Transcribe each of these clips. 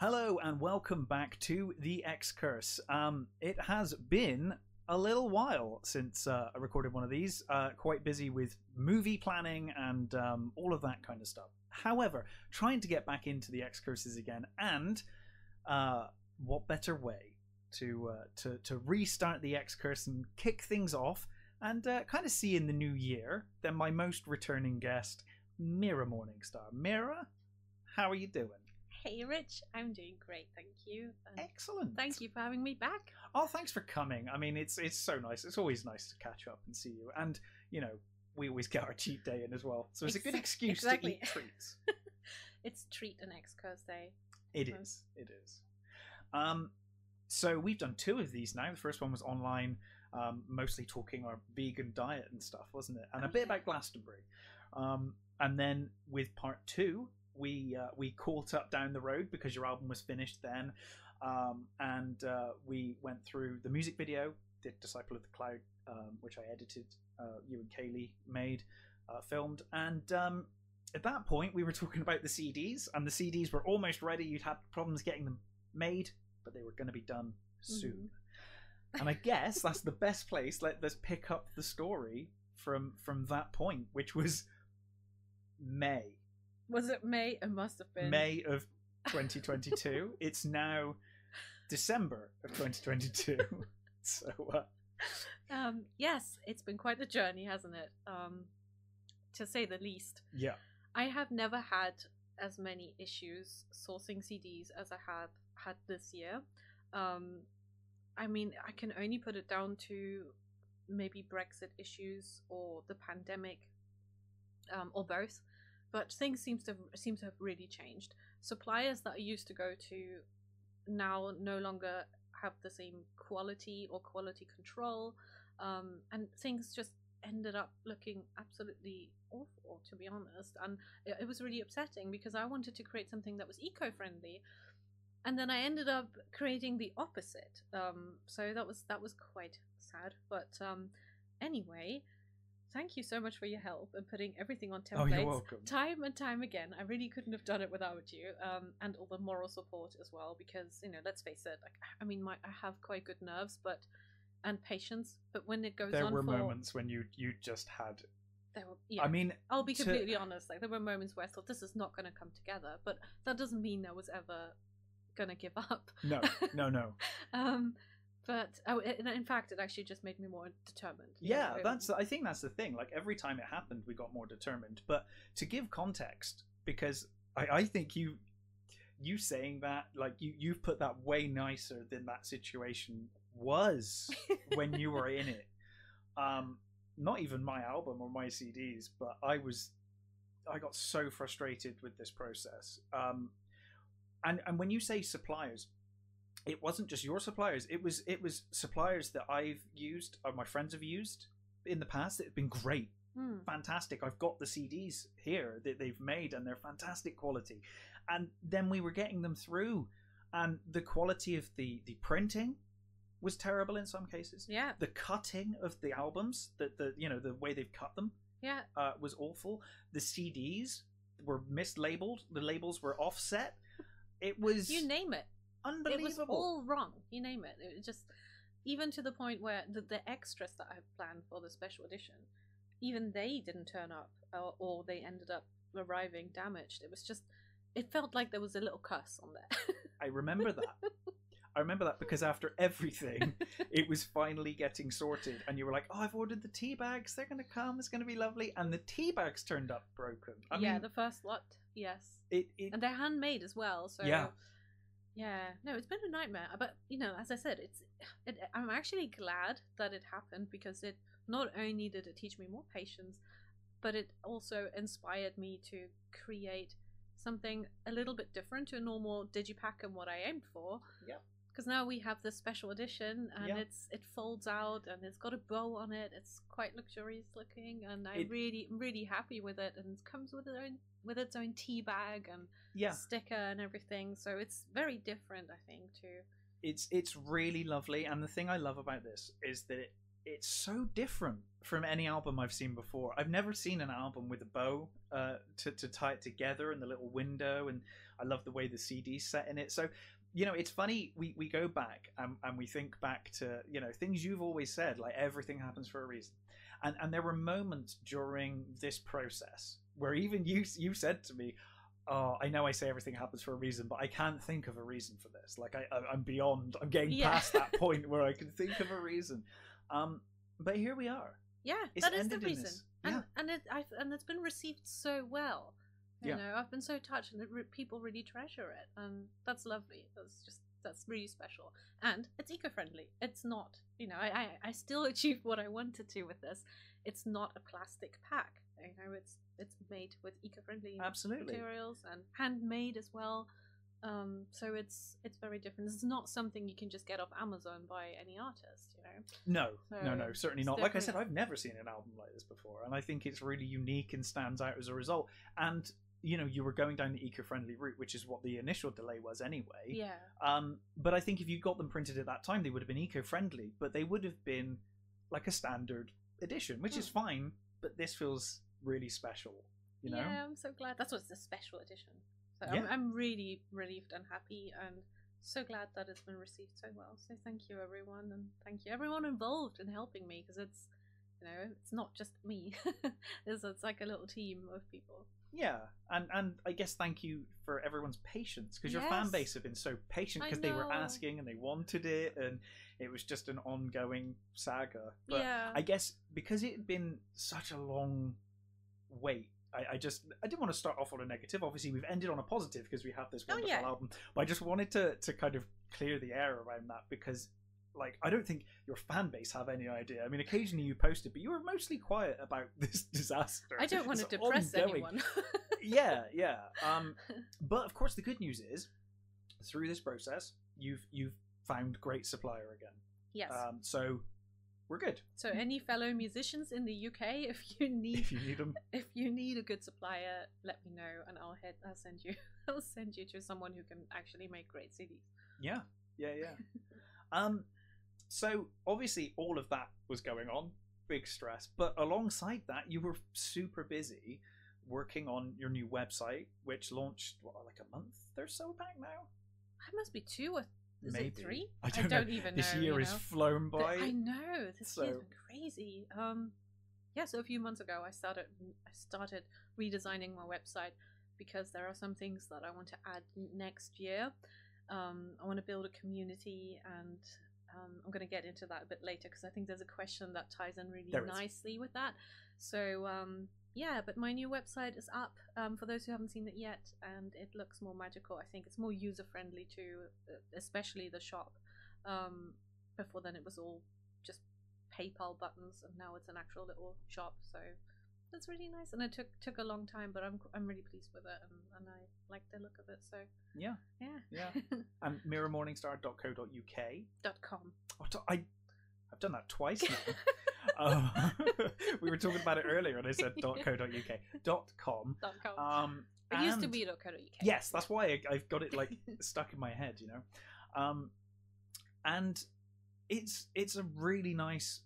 Hello and welcome back to the X Curse. Um, it has been a little while since uh, I recorded one of these. Uh, quite busy with movie planning and um, all of that kind of stuff. However, trying to get back into the X Curses again, and uh, what better way to uh, to to restart the X Curse and kick things off and uh, kind of see in the new year than my most returning guest, Mira Morningstar. Mira, how are you doing? Hey, Rich. I'm doing great, thank you. And Excellent. thank you for having me back. Oh, thanks for coming. I mean, it's it's so nice. It's always nice to catch up and see you. And you know, we always get our cheat day in as well, so it's a good excuse exactly. to eat treats. It's treat and X curse day. It Um, is. It is. Um, so we've done two of these now. The first one was online, um, mostly talking our vegan diet and stuff, wasn't it? And a Oh, bit about Glastonbury. Um, and then with part two, we uh, we caught up down the road because your album was finished then, um, and uh, we went through the music video, did "Disciple of the Cloud," um, which I edited. Uh, you and Kaylee made, uh, filmed, and um, at that point we were talking about the CDs, and the CDs were almost ready. You'd had problems getting them made, but they were going to be done soon. and I guess that's the best place. Let us pick up the story from from that point, which was May. Was it May? It must have been. May of 2022. it's now December of 2022. so uh, Um, yes, it's been quite the journey, hasn't it? Um, to say the least. yeah, I have never had as many issues sourcing CDs as I have had this year. Um, I mean, I can only put it down to maybe Brexit issues or the pandemic, um, or both. But things seems to seem to have really changed. Suppliers that I used to go to now no longer have the same quality or quality control, um, and things just ended up looking absolutely awful, to be honest. And it, it was really upsetting because I wanted to create something that was eco-friendly, and then I ended up creating the opposite. Um, so that was that was quite sad. But um, anyway, thank you so much for your help and putting everything on templates oh, you're welcome. time and time again. I really couldn't have done it without you, um, and all the moral support as well. Because you know, let's face it. Like, I mean, my I have quite good nerves, but and patience. But when it goes There on were for, moments when you you just had. there were, yeah, I mean, I'll be to- completely honest. Like there were moments where I thought this is not going to come together, but that doesn't mean I was ever going to give up. no, no, no. um, but oh, in fact, it actually just made me more determined. Yeah, know. that's. I think that's the thing. Like every time it happened, we got more determined. But to give context, because I, I think you, you saying that, like you, you've put that way nicer than that situation was when you were in it. Um, not even my album or my CDs, but I was, I got so frustrated with this process. Um, and and when you say suppliers, it wasn't just your suppliers. It was it was suppliers that I've used or my friends have used in the past. It's been great, Hmm. fantastic. I've got the CDs here that they've made, and they're fantastic quality. And then we were getting them through, and the quality of the the printing was terrible in some cases. Yeah, The cutting of the albums, the the you know the way they've cut them, yeah. uh, was awful. The CDs were mislabeled. The labels were offset. It was You name it. Unbelievable. It was all wrong. You name it. It was just even to the point where the, the extras that I had planned for the special edition, even they didn't turn up, or, or they ended up arriving damaged. It was just, it felt like there was a little cuss on there. I remember that. I remember that because after everything, it was finally getting sorted, and you were like, "Oh, I've ordered the tea bags. They're going to come. It's going to be lovely." And the tea bags turned up broken. I yeah, mean, the first lot, yes, it, it and they're handmade as well. So Yeah. Yeah. No, it's been a nightmare. Uh, but you know, as I said, it's. It, I'm actually glad that it happened because it not only did it teach me more patience, but it also inspired me to create something a little bit different to a normal digipack and what I aimed for. Yep. Because now we have the special edition, and Yeah. it's it folds out, and it's got a bow on it. It's quite luxurious looking, and I It- really I'm really happy with it. And it comes with its own with its own tea bag and yeah, sticker and everything. So it's very different, I think, too. it's it's really lovely. And the thing I love about this is that it it's so different from any album I've seen before. I've never seen an album with a bow uh, to to tie it together and the little window, and I love the way the CD's set in it. So you know, it's funny. We we go back and, and we think back to you know things you've always said, like everything happens for a reason, and and there were moments during this process where even you you said to me. Oh, I know I say everything happens for a reason, but I can't think of a reason for this. Like I, I I'm beyond. I'm getting Yeah. past that point where I can think of a reason. Um, but here we are. Yeah, It's that is the reason, and Yeah. and it I've, and it's been received so well. You Yeah. know, I've been so touched, and re- people really treasure it, and that's lovely. That's just that's really special, and it's eco-friendly. It's not, you know, I, I I still achieved what I wanted to with this. It's not a plastic pack. You know, it's it's made with eco-friendly Absolutely. materials and handmade as well. Um, so it's it's very different. It's not something you can just get off Amazon by any artist. You know. No, no, So, no, certainly it's not. Like I said, I've never seen an album like this before, and I think it's really unique and stands out as a result. And you know, you were going down the eco-friendly route, which is what the initial delay was anyway. Yeah. Um, but I think if you got them printed at that time, they would have been eco-friendly, but they would have been like a standard edition, which is Hmm. fine. But this feels really special, you know. Yeah, I'm so glad. That's what's the special edition. So I'm, I'm really relieved and happy and so glad that it's been received so well. So thank you everyone and thank you everyone involved in helping me because it's you know it's not just me. it's, it's like a little team of people. Yeah, and and I guess thank you for everyone's patience because your fan base have been so patient I because they were know. asking and they wanted it, and it was just an ongoing saga. But yeah. I guess because it had been such a long wait, I, I just I didn't want to start off on a negative. Obviously, we've ended on a positive because we have this Oh, wonderful yeah. album. But I just wanted to to kind of clear the air around that because. Like I don't think your fan base have any idea. I mean, occasionally you posted, but you were mostly quiet about this disaster. I don't want to depress ongoing anyone. yeah, yeah. Um, but of course, the good news is, through this process, you've you've found great supplier again. yes. Um, so we're good. so any fellow musicians in the UK, if you need If you need them, if you need a good supplier, let me know and I'll head I'll send you I'll send you to someone who can actually make great CDs. yeah, yeah, yeah. um, so obviously all of that was going on, big stress. But alongside that, you were super busy working on your new website, which launched what, like a month or so back now. I must be two or is Maybe it three? I don't, know. even This know. This year you has know? flown But by. I know this So- year's been crazy. Um, yeah, so a few months ago, I started I started redesigning my website because there are some things that I want to add next year. Um, I want to build a community, and um, I'm going to get into that a bit later because I think there's a question that ties in really There is. nicely with that. So um, yeah, but my new website is up um, for those who haven't seen it yet, and it looks more magical. I think it's more user friendly too, uh, especially the shop. Um, before then, it was all just PayPal buttons, and now it's an actual little shop. So that's really nice, and it took took a long time, but I'm I'm really pleased with it, and, and I like the look of it. So Yeah, yeah, yeah. and miramorningstar.co.uk. dot com. Oh, I, I've done that twice now. uh, we were talking about it earlier, and I said .co.uk. Dot .com. dot com. Um, it used to be dot co dot uk. Yes, that's why I, I've got it like stuck in my head, you know. Um, and it's it's a really nice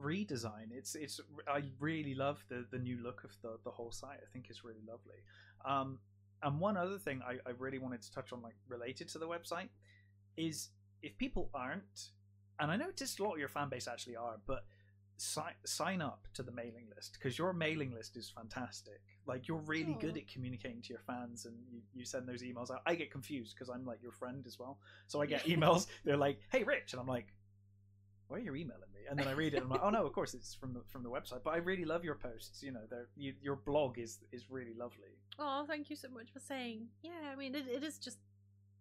redesign. It's it's I really love the the new look of the the whole site. I think it's really lovely. Um, and one other thing I, I really wanted to touch on, like related to the website, is if people aren't, and I noticed a lot of your fan base actually are, but sign sign up to the mailing list because your mailing list is fantastic. Like you're really good at communicating to your fans, and you, you send those emails out. I get confused because I'm like your friend as well, so I get emails. They're like, "Hey, Rich," and I'm like, "Why are you emailing me?" And then I read it, and I'm like, "Oh no, of course it's from the from the website." But I really love your posts. You know, they're you, your blog is is really lovely. Oh, thank you so much for saying. Yeah, I mean, it, it is just.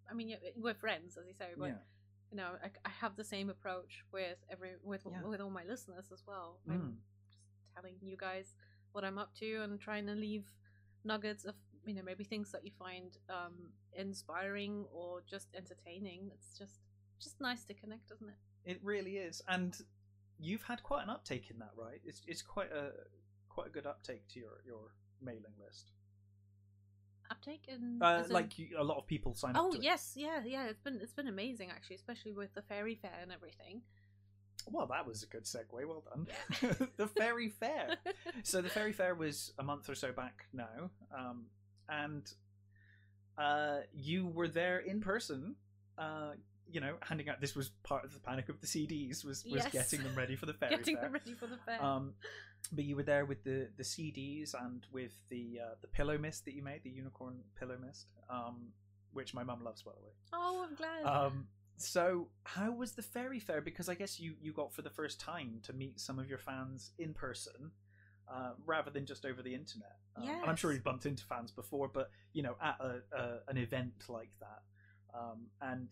I mean, we're friends, as you say, but yeah, you know, I, I have the same approach with every with Yeah. with all my listeners as well. I'm Mm. just telling you guys what I'm up to and trying to leave nuggets of you know maybe things that you find um, inspiring or just entertaining. It's just just nice to connect, isn't it? it really is. And you've had quite an uptake in that, right? It's it's quite a quite a good uptake to your your mailing list. Uptake and Uh, like you, a lot of people sign up. oh to it. yes, yeah, yeah. It's been it's been amazing actually, especially with the fairy fair and everything. Well, that was a good segue. Well done. the Fairy Fair. So the Fairy Fair was a month or so back now, um, and uh, you were there in person. Uh, you know, handing out. This was part of the panic of the CDs. Was was Yes. getting them ready for the Fairy Getting Fair. them ready for the fair. Um, but you were there with the the CDs and with the uh, the pillow mist that you made, the unicorn pillow mist, um, which my mum loves, by the way. oh, I'm glad. Um, so how was the fairy fair? Because I guess you you got for the first time to meet some of your fans in person. Uh, rather than just over the internet, um, and I'm sure you've bumped into fans before, but you know, at a, a an event like that, um, and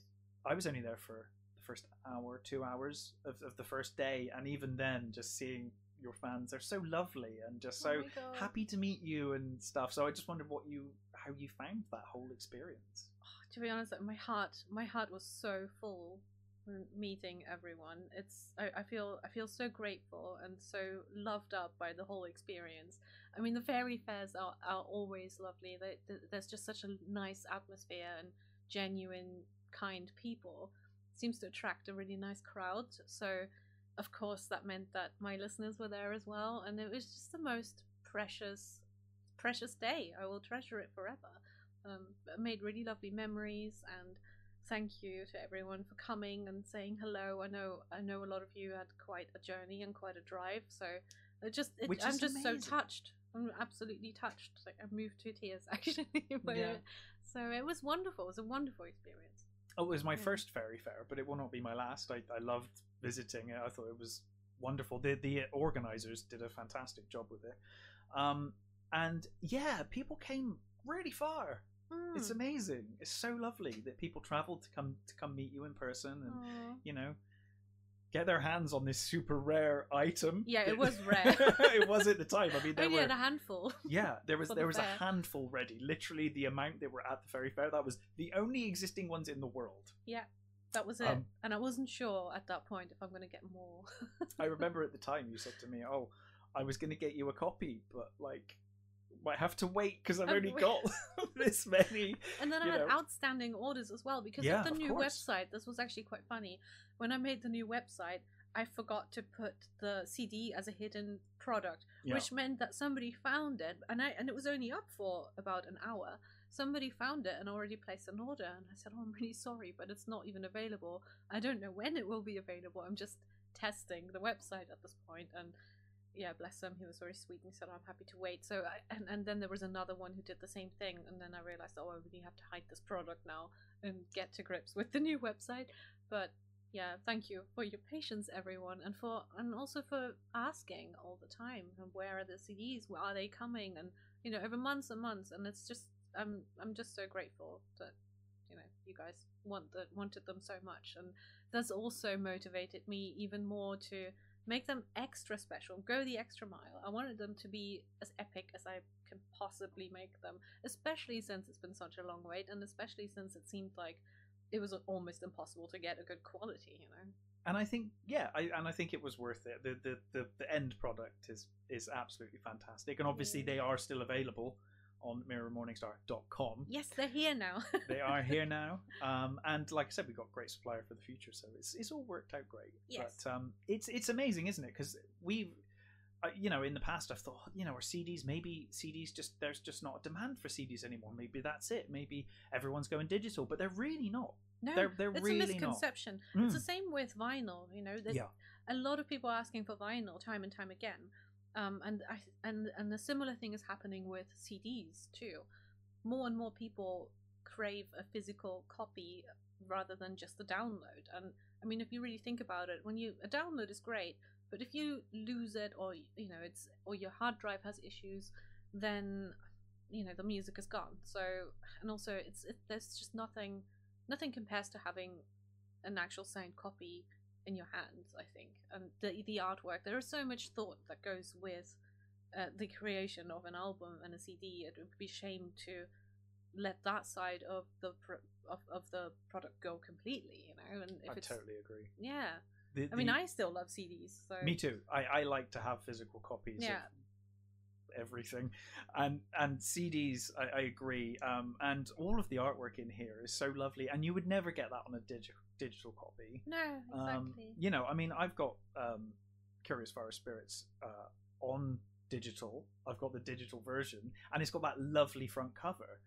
I was only there for the first hour, two hours of, of the first day, and even then, just seeing your fans, they're so lovely and just oh so Oh happy to meet you and stuff. So I just wondered what you, how you found that whole experience. to be honest, like, my heart, my heart was so full meeting everyone. It's, I, I feel, I feel so grateful and so loved up by the whole experience. I mean, the fairy fairs are, are always lovely. They, th there's just such a nice atmosphere and genuine, kind people. seems to attract a really nice crowd. So, of course, that meant that my listeners were there as well, and it was just the most precious, precious day. I will treasure it forever. Um, I made really lovely memories, and thank you to everyone for coming and saying hello. I know, I know a lot of you had quite a journey and quite a drive, so it just, it, I'm just so touched. I'm absolutely touched. Like I moved to tears actually. Yeah. it. So it was wonderful. It was a wonderful experience. Oh, it was my first fairy fair, but it will not be my last. I, I loved visiting it. I thought it was wonderful. The the organizers did a fantastic job with it. Um, and yeah, people came really far. It's Mm. amazing. It's so lovely that people traveled to come to come meet you in person and Aw. you know get their hands on this super rare item. Yeah, it was rare. it was at the time. I mean, there Only were had a handful. yeah, there was for the there was fair. a handful ready. Literally, the amount that were at the fairy fair that was the only existing ones in the world. Yeah. That was it. Um, and I wasn't sure at that point if I'm going to get more. I remember at the time you said to me, "Oh, I was going to get you a copy, but like, might have to wait because I've only got this many." and then I had know. outstanding orders as well because Yeah, of the of new course. website. This was actually quite funny. When I made the new website, I forgot to put the CD as a hidden product, Yeah. which meant that somebody found it, and I and it was only up for about an hour. Somebody found it and already placed an order, and I said, "Oh, I'm really sorry, but it's not even available. I don't know when it will be available. I'm just testing the website at this point." And yeah, bless him, he was very sweet and he said, "I'm happy to wait." So, I, and and then there was another one who did the same thing, and then I realized, oh, I really have to hide this product now and get to grips with the new website. But yeah, thank you for your patience, everyone, and for and also for asking all the time, and where are the CDs? Where are they coming? And you know, over months and months, and it's just I'm I'm just so grateful that you know you guys want that wanted them so much, and that's also motivated me even more to make them extra special, go the extra mile. I wanted them to be as epic as I can possibly make them, especially since it's been such a long wait, and especially since it seemed like it was almost impossible to get a good quality, you know. and I think yeah, I, and I think it was worth it. The, the the the end product is is absolutely fantastic, and obviously Yeah. they are still available on miramorningstar.com. Yes, they're here now. they are here now, um, and like I said, we've got a great supplier for the future, so it's it's all worked out great. Yes. But um, it's it's amazing, isn't it? Because we've uh, you know in the past I've thought you know our CDs maybe CDs just there's just not a demand for CDs anymore. Maybe that's it. Maybe everyone's going digital, but they're really not. No, They're- they're it's really a misconception. Mm. It's the same with vinyl. You know, there's Yeah. a lot of people asking for vinyl time and time again, um, and I, and and a similar thing is happening with CDs too. More and more people crave a physical copy rather than just a download. And I mean, if you really think about it, when you a download is great, but if you lose it or you know it's or your hard drive has issues, then you know the music is gone. So and also it's it, there's just nothing nothing compares to having an actual signed copy in your hands i think and the the artwork there is so much thought that goes with uh, the creation of an album and a cd it would be shame to let that side of the pro- of, of the product go completely you know and if I it's totally agree. yeah The- i mean i still love cds so Me too. I, I like to have physical copies Yeah. of everything, and and CDs. I, I agree. Um, and all of the artwork in here is so lovely, and you would never get that on a digital digital copy. No, exactly. Um, you know, I mean, I've got um, Curious Fire Spirits uh, on digital. I've got the digital version, and it's got that lovely front cover.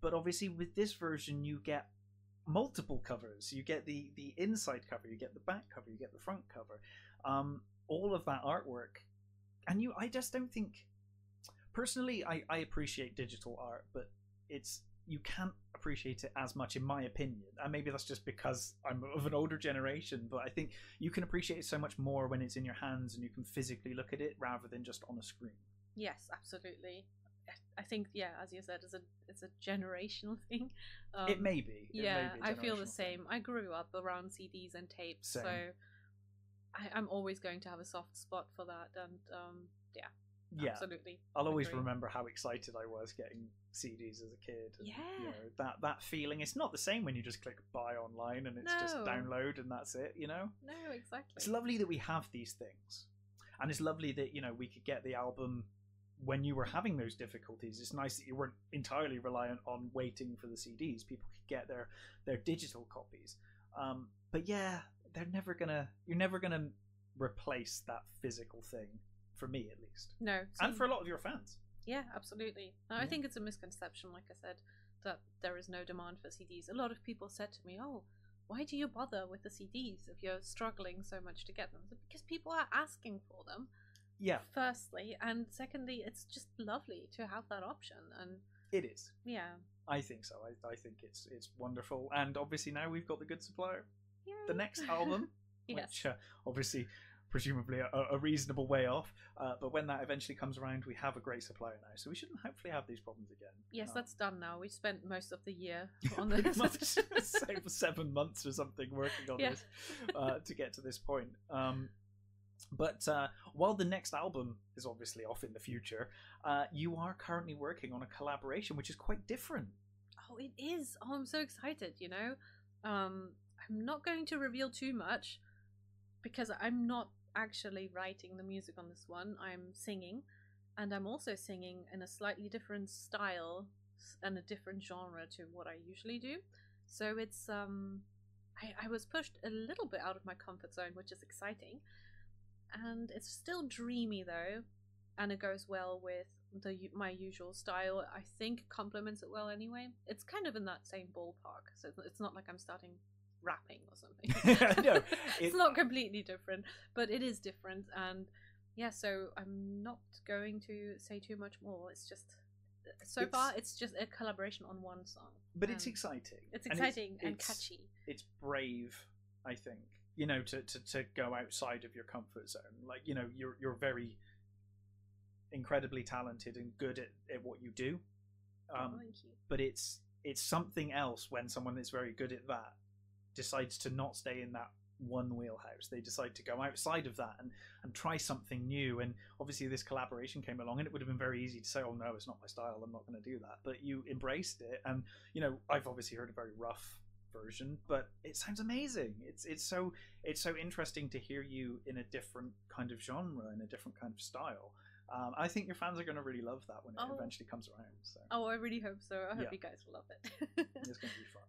But obviously, with this version, you get multiple covers. You get the the inside cover, you get the back cover, you get the front cover. Um, all of that artwork, and you, I just don't think. Personally, I, I appreciate digital art, but it's you can't appreciate it as much, in my opinion. And maybe that's just because I'm of an older generation, but I think you can appreciate it so much more when it's in your hands and you can physically look at it rather than just on a screen. Yes, absolutely. I think yeah, as you said, it's a it's a generational thing. Um, it may be. It yeah, may be I feel the same. thing. I grew up around CDs and tapes, Same. so I, I'm always going to have a soft spot for that. And um, yeah, Yeah, absolutely. I'll always remember how excited I was getting CDs as a kid. and, Yeah. you know, that that feeling. It's not the same when you just click buy online and it's just download and that's it. You know. No, exactly. it's lovely that we have these things and it's lovely that you know we could get the album when you were having those difficulties it's nice that you weren't entirely reliant on waiting for the cds people could get their their digital copies um, but yeah they're never gonna you're never gonna replace that physical thing for me at least No, and for a lot of your fans Yeah, absolutely. No, I think it's a misconception, like I said, that there is no demand for CDs. A lot of people said to me, "Oh, why do you bother with the CDs if you're struggling so much to get them?" Because people are asking for them. yeah Firstly, and secondly, it's just lovely to have that option. And it is yeah, i think so i, I think it's it's wonderful and obviously now we've got the good supplier Yay. the next album yes, which uh, obviously presumably a, a reasonable way off uh, but when that eventually comes around we have a great supplier now so we shouldn't hopefully have these problems again yes, Um, that's done now. We spent most of the year on this. much seven months or something working on Yeah. this uh, to get to this point um, but uh, while the next album is obviously off in the future uh, you are currently working on a collaboration which is quite different Oh, it is. Oh, I'm so excited, you know. Um, I'm not going to reveal too much because I'm not actually writing the music on this one. I'm singing, and I'm also singing in a slightly different style and a different genre to what I usually do. So it's um I, I was pushed a little bit out of my comfort zone, which is exciting. And it's still dreamy though, and it goes well with the my usual style. I think complements it well anyway. It's kind of in that same ballpark, so it's- it's not like I'm starting rapping or something. No, it's it- not completely different, but it is different. And yeah, so I'm not going to say too much more. It's just so It's- far it's just a collaboration on one song. but it's exciting It's And exciting and it's- catchy. it's brave i think you know to, to, to go outside of your comfort zone like you know you're you're very incredibly talented and good at, at what you do um, Thank you. but it's it's something else when someone is very good at that decides to not stay in that one wheelhouse they decide to go outside of that and and try something new and obviously this collaboration came along and it would have been very easy to say oh no it's not my style i'm not going to do that but you embraced it and you know i've obviously heard a very rough version but it sounds amazing it's it's so it's so interesting to hear you in a different kind of genre in a different kind of style um, i think your fans are going to really love that when it Oh. eventually comes around so Oh, I really hope so. I hope Yeah. you guys will love it. it's going to be fun.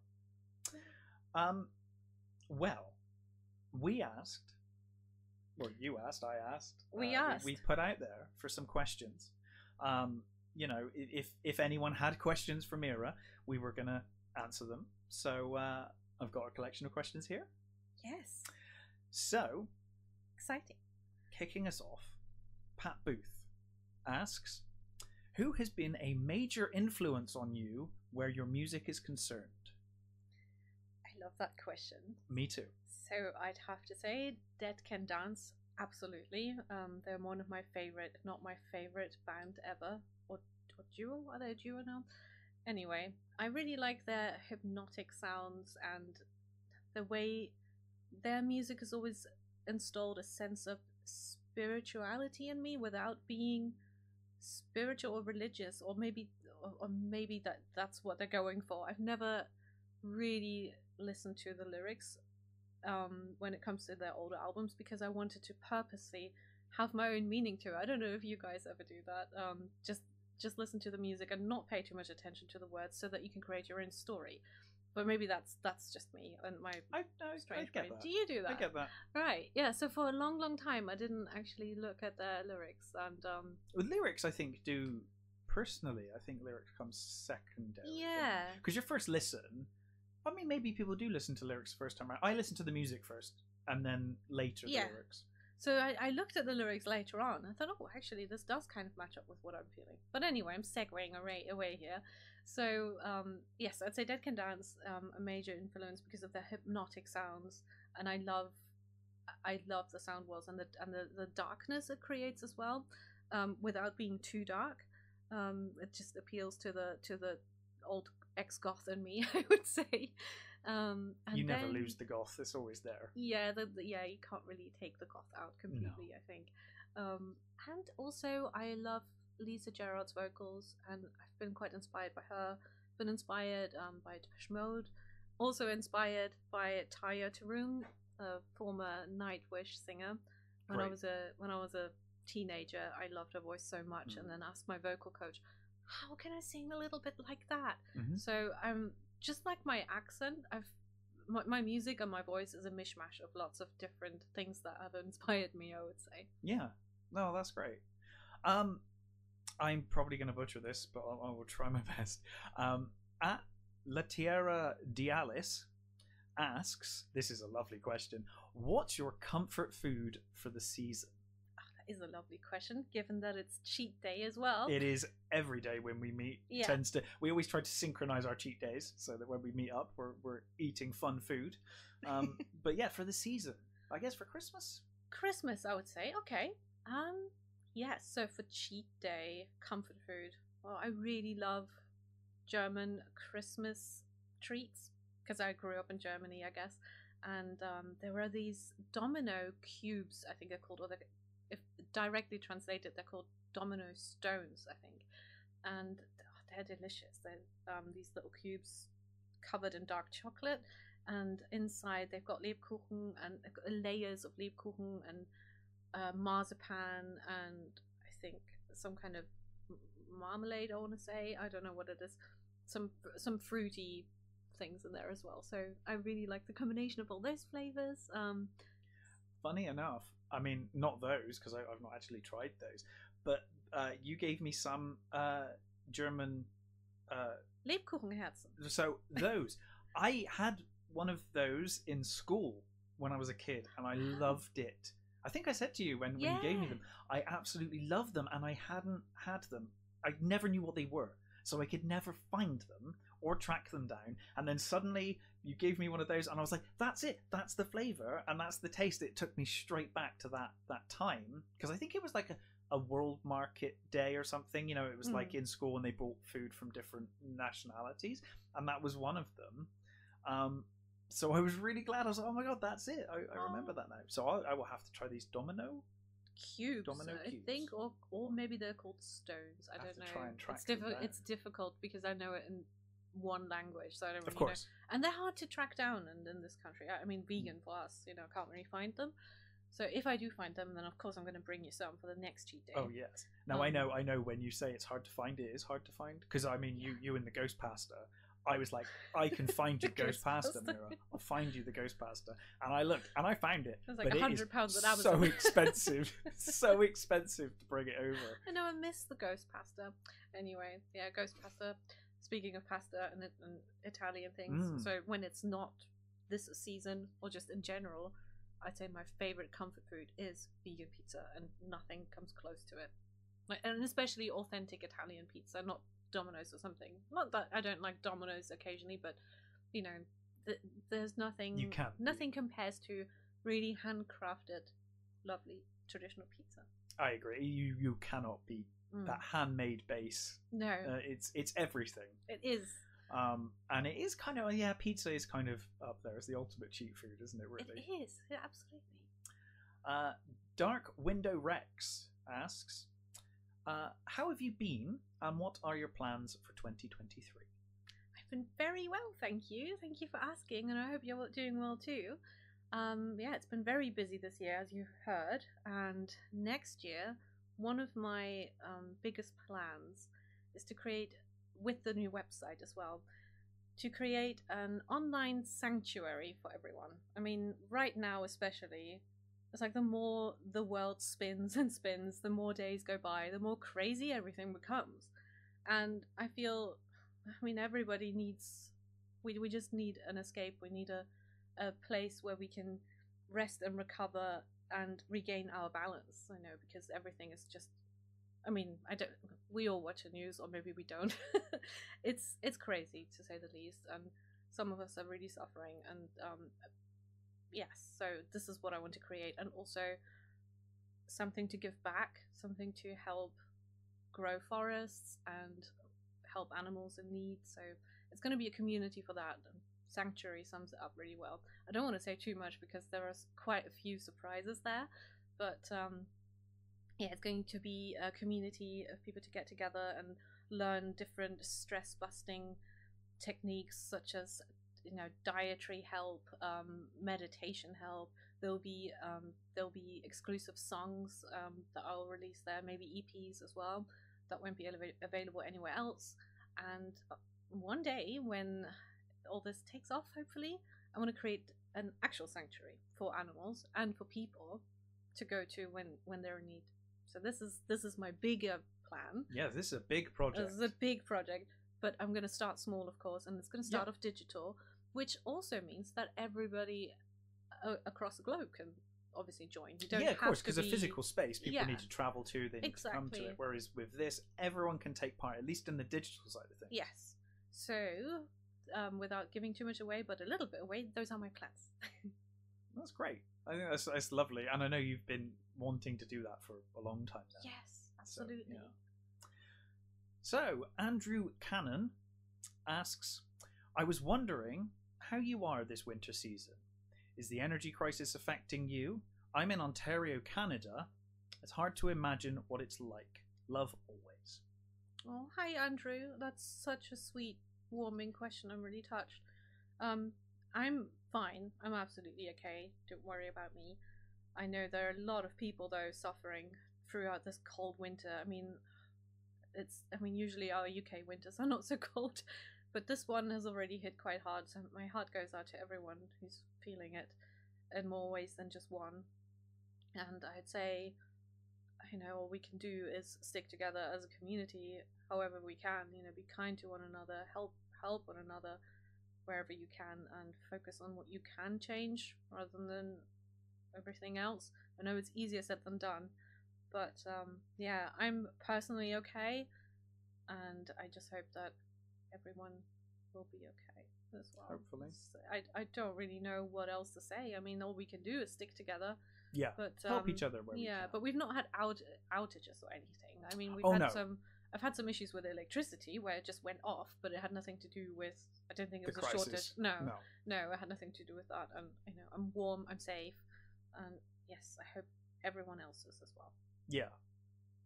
Um, well, we asked, or you asked, I asked. We uh, asked. We, put out there for some questions. Um, you know, if if anyone had questions for Mira, we were going to answer them. So uh, I've got a collection of questions here. yes, So, exciting. kicking us off, Pat Booth asks, "Who has been a major influence on you where your music is concerned?" Love that question. Me too. So I'd have to say Dead Can Dance, absolutely. Um, they're one of my favorite, if not my favorite band ever. Or, or duo? Are they a duo now? Anyway, I really like their hypnotic sounds and the way their music has always installed a sense of spirituality in me without being spiritual or religious or maybe or, or maybe that that's what they're going for i've never really listened to the lyrics um, when it comes to their older albums because I wanted to purposely have my own meaning to it. I don't know if you guys ever do that. Um, just just listen to the music and not pay too much attention to the words, so that you can create your own story. But maybe that's that's just me and my I, I, I strange get brain. that. Do you do that? I get that. Right. Yeah. So for a long, long time, I didn't actually look at their lyrics, and um, With lyrics, I think do personally. I think lyrics comes secondary. yeah, Because your first listen, I mean, maybe people do listen to lyrics first time around. I listen to the music first, and then later Yeah. the lyrics. So I, I looked at the lyrics later on. I thought, oh, actually, this does kind of match up with what I'm feeling. But anyway, I'm segueing away, away here. So um, yes, I'd say Dead Can Dance um, a major influence because of the hypnotic sounds, and I love, I love the sound walls and the and the, the darkness it creates as well, um, without being too dark. Um, it just appeals to the to the old ex goth in me, I would say. Um, and you never then- lose the goth; it's always there. yeah, the, the- yeah, you can't really take the goth out completely. I think, um, and also I love Lisa Gerrard's vocals, and I've been quite inspired by her. Been inspired um, by Depeche Mode, also inspired by Tarja Turunen, a former Nightwish singer. When I was a when I was a teenager, I loved her voice so much, Mhm. and then asked my vocal coach, "How can I sing a little bit like that?" Mhm. So um, just like my accent, I've my, my music and my voice is a mishmash of lots of different things that have inspired me. I would say. Yeah, no, that's great. Um, I'm probably going to butcher this, but I, I will try my best. Um, at La Tierra Dialis asks, this is a lovely question. What's your comfort food for the season? Is a lovely question, given that it's cheat day as well. It is every day when we meet. Yeah. Tends to. We always try to synchronize our cheat days so that when we meet up, we're we're eating fun food. Um, but yeah, for the season, I guess for Christmas. Christmas, I would say. Okay. Um. Yes. So for cheat day, comfort food. Well, I really love German Christmas treats because I grew up in Germany, I guess. And um, there are these domino cubes, I think they're called, or they're, directly translated, they're called domino stones, I think. And oh, they're delicious. They're um, these little cubes covered in dark chocolate, and inside they've got Lebkuchen and uh, layers of Lebkuchen and uh, marzipan and I think some kind of marmalade. I want to say I don't know what it is. Some some fruity things in there as well. So I really like the combination of all those flavors. Um, Funny enough, I mean, not those because I've not actually tried those, but uh, you gave me some uh, German. Uh, Lebkuchenherzen. so those, I had one of those in school when I was a kid, and I loved it. I think I said to you when, when you gave me them, I absolutely loved them, and I hadn't had them. I never knew what they were, so I could never find them or track them down. And then suddenly you gave me one of those, and I was like, "That's it. That's the flavor, and that's the taste." It took me straight back to that that time because I think it was like a, a world market day or something. You know, it was like in school and they brought food from different nationalities, and that was one of them. Um, so I was really glad. I was like, "Oh my god, that's it! I, I remember Oh. that now." So I, I will have to try these domino. Cubes, Domino I cubes. think, or or maybe they're called stones. I Have don't to know. try and track it's down. It's difficult because I know it in one language, so I don't really Of course, know. And they're hard to track down in, in this country. I I mean, vegan for us, you know, can't really find them. So if I do find them, then of course I'm going to bring you some for the next cheat day. Oh yes. Now I Um, know I know when you say it's hard to find, it is hard to find because I mean you you and the ghost pasta. I was like, I can find you ghost ghost pasta, pasta. Mira. I'll find you the ghost pasta. And I looked and I found it. It was like but it is £100 at So expensive, so expensive to bring it over. I know I miss the ghost pasta. Anyway, yeah, ghost pasta. Speaking of pasta and, and Italian things, Mm. so when it's not this season or just in general, I'd say my favorite comfort food is vegan pizza, and nothing comes close to it. Like, and especially authentic Italian pizza, not Domino's or something. Not that I don't like Domino's occasionally, but you know, th- there's nothing. You can't beat- Nothing compares to really handcrafted, lovely traditional pizza. I agree. You you cannot beat Mm. that handmade base. No, Uh, it's it's everything. it is. Um, and it is kind of yeah, pizza is kind of up there as the ultimate cheat food, isn't it? Really. It is yeah, absolutely. Uh, Dark Window Rex asks, uh, "How have you been, and what are your plans for 2023?" I've been very well, thank you. Thank you for asking, and I hope you're doing well too. Um, yeah, it's been very busy this year, as you've heard. And next year, one of my um, biggest plans is to create, with the new website as well, to create an online sanctuary for everyone. I mean, right now, especially, it's like the more the world spins and spins, the more days go by, the more crazy everything becomes. And I feel, I mean, everybody needs, we, we just need an escape. We need a, a place where we can rest and recover and regain our balance. I know because everything is just. I mean, I don't. We all watch the news, or maybe we don't. it's it's crazy to say the least, and some of us are really suffering. And um, yes, so this is what I want to create, and also something to give back, something to help grow forests and help animals in need. So it's going to be a community for that. Sanctuary sums it up really well. I don't want to say too much because there are quite a few surprises there, but um, yeah, it's going to be a community of people to get together and learn different stress busting techniques such as you know dietary help, um, meditation help. There'll be um, there'll be exclusive songs um, that I'll release there, maybe EPs as well that won't be available anywhere else. And uh, one day when all this takes off, hopefully, I want to create an actual sanctuary for animals and for people to go to when when they're in need. So this is this is my bigger plan. Yeah, this is a big project. This is a big project, but I'm going to start small, of course, and it's going to start yeah. off digital, which also means that everybody uh, across the globe can obviously join. You don't yeah, of course, because be... a physical space people yeah. need to travel to, they need exactly. to come to it. Whereas with this, everyone can take part, at least in the digital side of things. Yes. So um, without giving too much away, but a little bit away. Those are my plans. that's great. I think that's, that's lovely, and I know you've been wanting to do that for a long time now. Yes, absolutely. So, yeah. so Andrew Cannon asks, "I was wondering how you are this winter season. Is the energy crisis affecting you? I'm in Ontario, Canada. It's hard to imagine what it's like. Love always." Oh, hi, Andrew. That's such a sweet warming question. I'm really touched. Um, I'm fine. I'm absolutely okay. Don't worry about me. I know there are a lot of people though suffering throughout this cold winter. I mean, it's. I mean, usually our UK winters are not so cold, but this one has already hit quite hard. So my heart goes out to everyone who's feeling it in more ways than just one. And I'd say, you know, all we can do is stick together as a community, however we can. You know, be kind to one another, help help one another wherever you can and focus on what you can change rather than everything else. I know it's easier said than done, but um, yeah, I'm personally okay, and I just hope that everyone will be okay as well. Hopefully, I I don't really know what else to say. I mean, all we can do is stick together. Yeah, but um, help each other. yeah, but we've not had out outages or anything. I mean, we've oh, had no. some I've had some issues with electricity where it just went off, but it had nothing to do with. I don't think it was a shortage. No, no, no, it had nothing to do with that. And you know, I'm warm, I'm safe, and yes, I hope everyone else is as well. Yeah,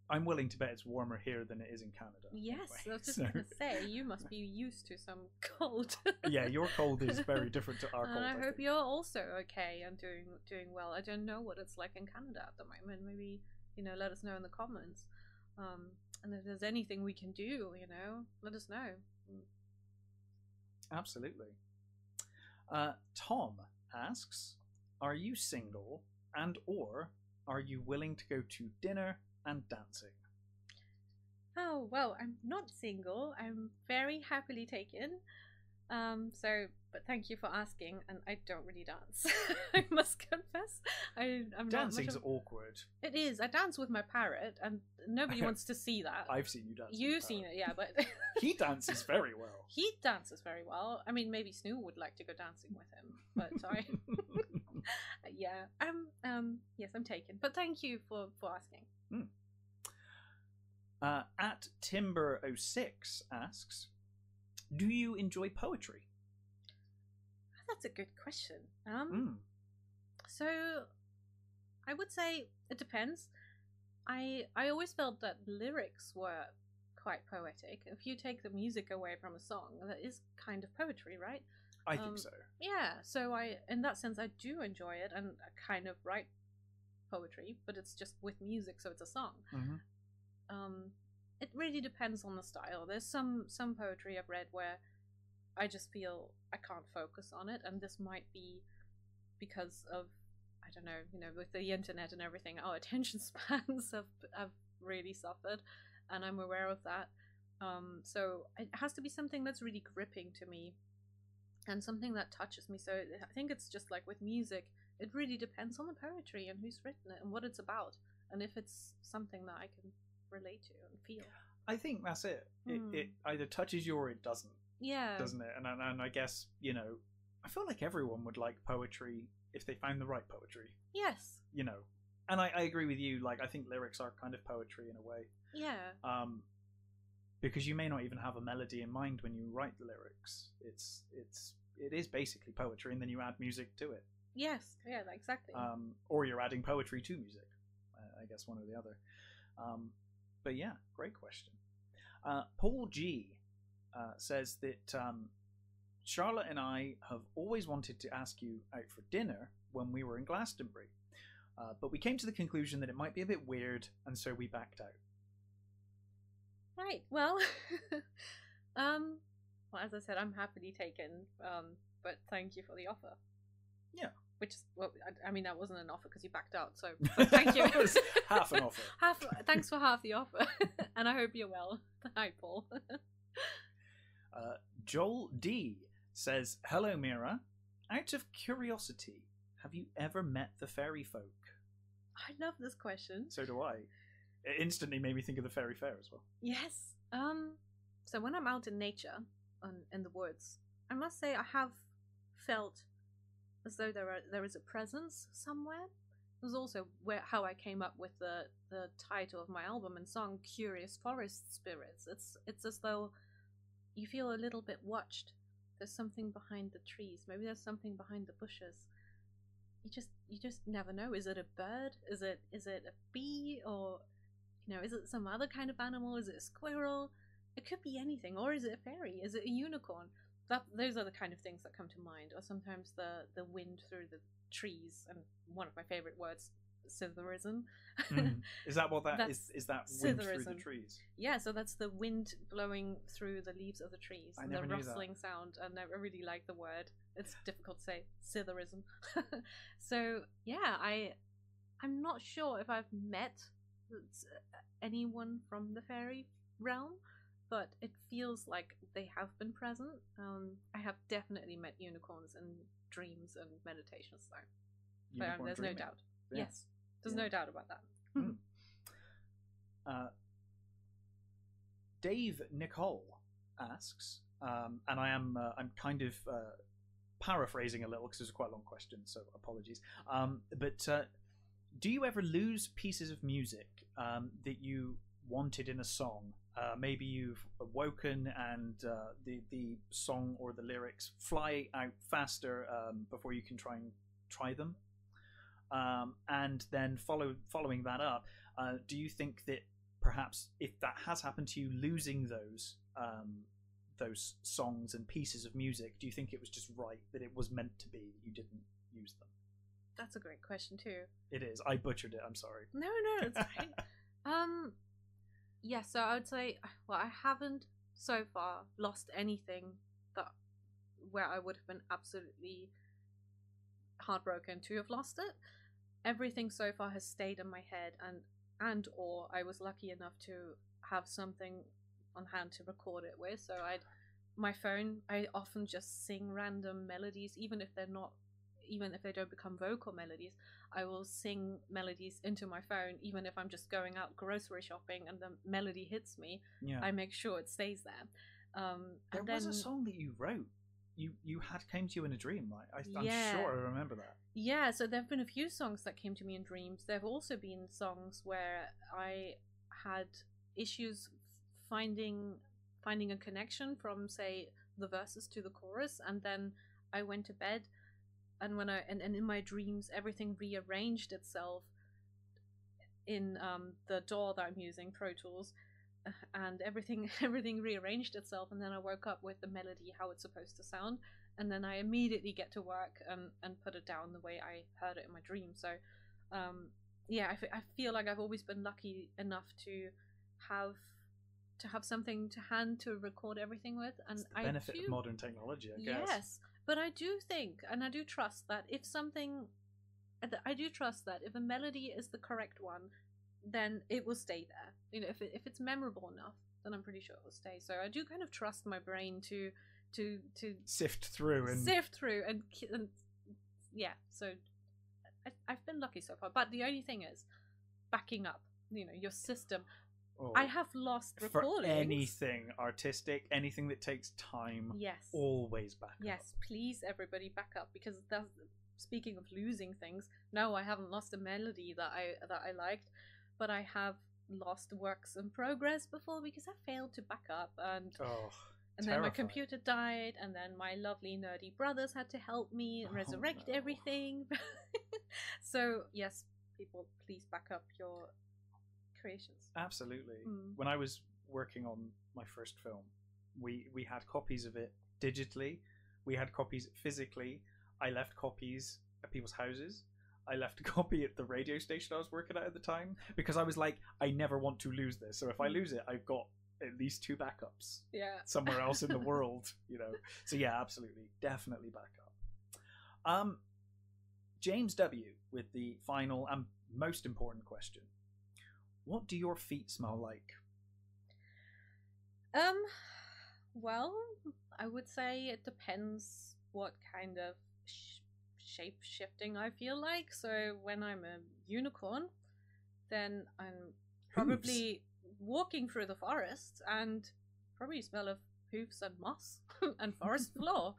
I'm willing to bet it's warmer here than it is in Canada. Yes, anyway. I was just so. going to say you must be used to some cold. yeah, your cold is very different to our cold. And I, I hope think. you're also okay and doing doing well. I don't know what it's like in Canada at the moment. Maybe you know, let us know in the comments. Um, and if there's anything we can do, you know, let us know. Absolutely. Uh, Tom asks, "Are you single, and or are you willing to go to dinner and dancing?" Oh well, I'm not single. I'm very happily taken. Um, so, but thank you for asking, and I don't really dance. I must confess. I, I'm Dancing's of... awkward. It is. I dance with my parrot, and nobody wants to see that. I've seen you dance. You've seen it, yeah, but he dances very well. He dances very well. I mean, maybe Snoo would like to go dancing with him, but I. yeah, I'm. Um, yes, I'm taken. But thank you for for asking. Hmm. Uh, at Timber06 asks, do you enjoy poetry? That's a good question. Um, mm. So, I would say it depends. I I always felt that lyrics were quite poetic. If you take the music away from a song, that is kind of poetry, right? I um, think so. yeah so i in that sense i do enjoy it and i kind of write poetry but it's just with music so it's a song hmm um it really depends on the style there's some some poetry i've read where i just feel i can't focus on it and this might be because of i don't know you know with the internet and everything our attention spans have have really suffered and i'm aware of that um so it has to be something that's really gripping to me and something that touches me so i think it's just like with music it really depends on the poetry and who's written it and what it's about and if it's something that i can relate to and feel I think that's it. It, Hmm. it either touches you or it doesn't, yeah doesn't it? And, and and I guess you know, I feel like everyone would like poetry if they found the right poetry. yes You know, and I, I agree with you. Like I think lyrics are kind of poetry in a way. yeah um, because you may not even have a melody in mind when you write the lyrics. It's it's it is basically poetry, and then you add music to it, yes yeah exactly um, or you're adding poetry to music. I guess one or the other. Um, but yeah, great question. Uh, Paul G uh, says that um, Charlotte and I have always wanted to ask you out for dinner when we were in Glastonbury, uh, but we came to the conclusion that it might be a bit weird, and so we backed out. Right. Well, um, well, as I said, I'm happily taken. Um, but thank you for the offer. Yeah. Which is well, I, I mean, that wasn't an offer because you backed out. So thank you. It was half an offer. half. Thanks for half the offer, and I hope you're well. Hi, Paul. Uh, Joel D says, "Hello, Mira. Out of curiosity, have you ever met the fairy folk?" I love this question. So do I. It instantly made me think of the fairy fair as well. Yes. Um. So when I'm out in nature, on, in the woods, I must say I have felt as though there are there is a presence somewhere. It was also where how I came up with the the title of my album and song, "Curious Forest Spirits." It's it's as though you feel a little bit watched. There's something behind the trees. Maybe there's something behind the bushes. You just you just never know. Is it a bird? Is it is it a bee or you know, is it some other kind of animal? Is it a squirrel? It could be anything. Or is it a fairy? Is it a unicorn? That those are the kind of things that come to mind. Or sometimes the the wind through the trees, and one of my favorite words, Psithurism. Mm. Is that what that is? Is that wind through the trees? yeah, so that's the wind blowing through the leaves of the trees I and the knew that. rustling sound. And I really like the word. It's difficult to say, Psithurism. so yeah, I I'm not sure if I've met anyone from the fairy realm, but it feels like they have been present. Um, I have definitely met unicorns in dreams and meditations, though. But um, there's dreaming. no doubt. Yeah. Yes, there's Yeah. no doubt about that. Uh, Dave Nicole asks, um, and I am uh, I'm kind of uh, paraphrasing a little because it's quite a long question, so apologies. Um, but uh, do you ever lose pieces of music um, that you wanted in a song? Uh, maybe you've awoken and uh, the the song or the lyrics fly out faster um, before you can try and try them. Um, and then follow following that up, uh, do you think that perhaps if that has happened to you, losing those um, those songs and pieces of music, do you think it was just right that it was meant to be that you didn't use them? That's a great question too. It is. I butchered it. I'm sorry. No, no, it's fine. um, yeah. So I would say, well, I haven't so far lost anything that where I would have been absolutely heartbroken to have lost it. Everything so far has stayed in my head, and and or I was lucky enough to have something on hand to record it with. So I'd my phone. I often just sing random melodies, even if they're not, even if they don't become vocal melodies. I will sing melodies into my phone, even if I'm just going out grocery shopping and the melody hits me. Yeah. I make sure it stays there. Um, there and then, was a song that you wrote. You you had came to you in a dream. Like I, I'm Yeah. sure I remember that. Yeah, so there have been a few songs that came to me in dreams. There have also been songs where I had issues finding finding a connection from say the verses to the chorus and then I went to bed and when I and, and in my dreams everything rearranged itself in um, the DAW that I'm using, Pro Tools, and everything everything rearranged itself and then I woke up with the melody how it's supposed to sound and then I immediately get to work and and put it down the way I heard it in my dream. So, um, yeah, I, f- I feel like I've always been lucky enough to have to have something to hand to record everything with, and It's the I benefit do, of modern technology, I guess. Yes, but I do think, and I do trust that if something, I do trust that if a melody is the correct one, then it will stay there. You know, if it, if it's memorable enough, then I'm pretty sure it will stay. So I do kind of trust my brain to to to Sift through and sift through and, and yeah. So I, I've been lucky so far. But the only thing is, backing up. You know, your system. oh, I have lost for anything artistic, anything that takes time, Yes. always back up. Yes, please, everybody, back up because that's speaking of losing things. No, I haven't lost a melody that I that I liked, but I have lost works in progress before because I failed to back up and Oh, and then my computer died and then my lovely nerdy brothers had to help me Oh, resurrect no. everything. so yes, people, please back up your creations. absolutely. Mm. When I was working on my first film, we we had copies of it digitally. We had copies physically. I left copies at people's houses. I left a copy at the radio station I was working at at the time because I was like, I never want to lose this. So if I Mm. lose it, I've got at least two backups. Yeah. somewhere else in the world, you know. So yeah, absolutely, definitely back up. Um, James W. with the final and most important question: What do your feet smell like? Um, well, I would say it depends what kind of sh- shape shifting I feel like. So when I'm a unicorn, then I'm probably walking through the forest and probably smell of hoofs and moss and forest floor.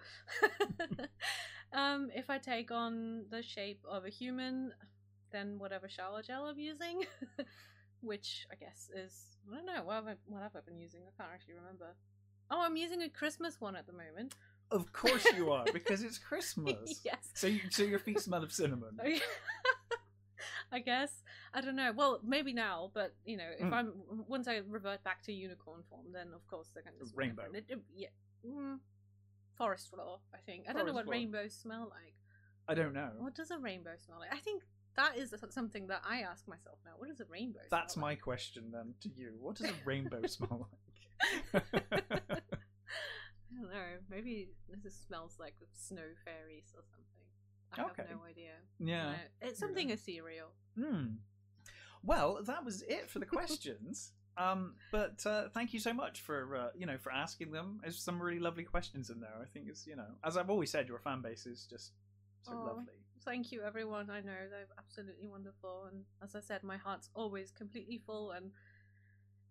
um, if I take on the shape of a human, then whatever shower gel I'm using, which I guess is I don't know what have I, what have I been using? I can't actually remember. Oh, I'm using a Christmas one at the moment. Of course you are, because it's Christmas. yes. So, you, so your feet smell of cinnamon. I guess I don't know. Well, maybe now, but you know, if Mm. I'm once I revert back to unicorn form, then of course they're going to Rainbow. It- it- yeah, mm, forest floor. I think. I don't know what floor. rainbows smell like. I don't know. What does a rainbow smell like? I think that is something that I ask myself now. What does a rainbow? That's my like? question then to you. What does a rainbow smell like? I don't know. Maybe this smells like snow fairies or something. I Okay. have no idea. yeah. No, it's something ethereal. Hmm. Well, that was it for the questions. um, but uh, thank you so much for uh, you know for asking them. There's some really lovely questions in there. I think it's you know as I've always said, your fan base is just so lovely. Thank you, everyone. I know they're absolutely wonderful, and as I said, my heart's always completely full, and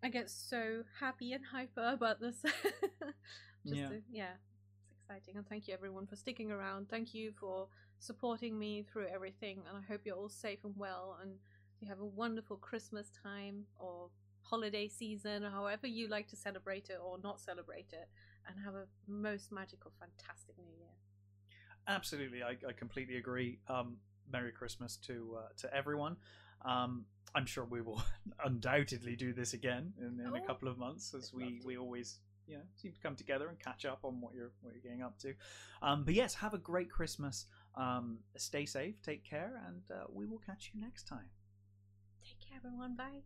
I get so happy and hyper about this. Just Yeah. to- yeah, it's exciting, and thank you, everyone, for sticking around. Thank you for supporting me through everything, and I hope you're all safe and well, and you have a wonderful Christmas time or holiday season, or however you like to celebrate it or not celebrate it, and have a most magical, fantastic New Year. Absolutely, I, I completely agree. Um, Merry Christmas to uh, to everyone. Um, I'm sure we will undoubtedly do this again in, in a Oh, couple of months, as we, we always you know seem to come together and catch up on what you're what you're getting up to. Um, but yes, have a great Christmas. Um, stay safe, take care, and uh, we will catch you next time. Take care, everyone. Bye.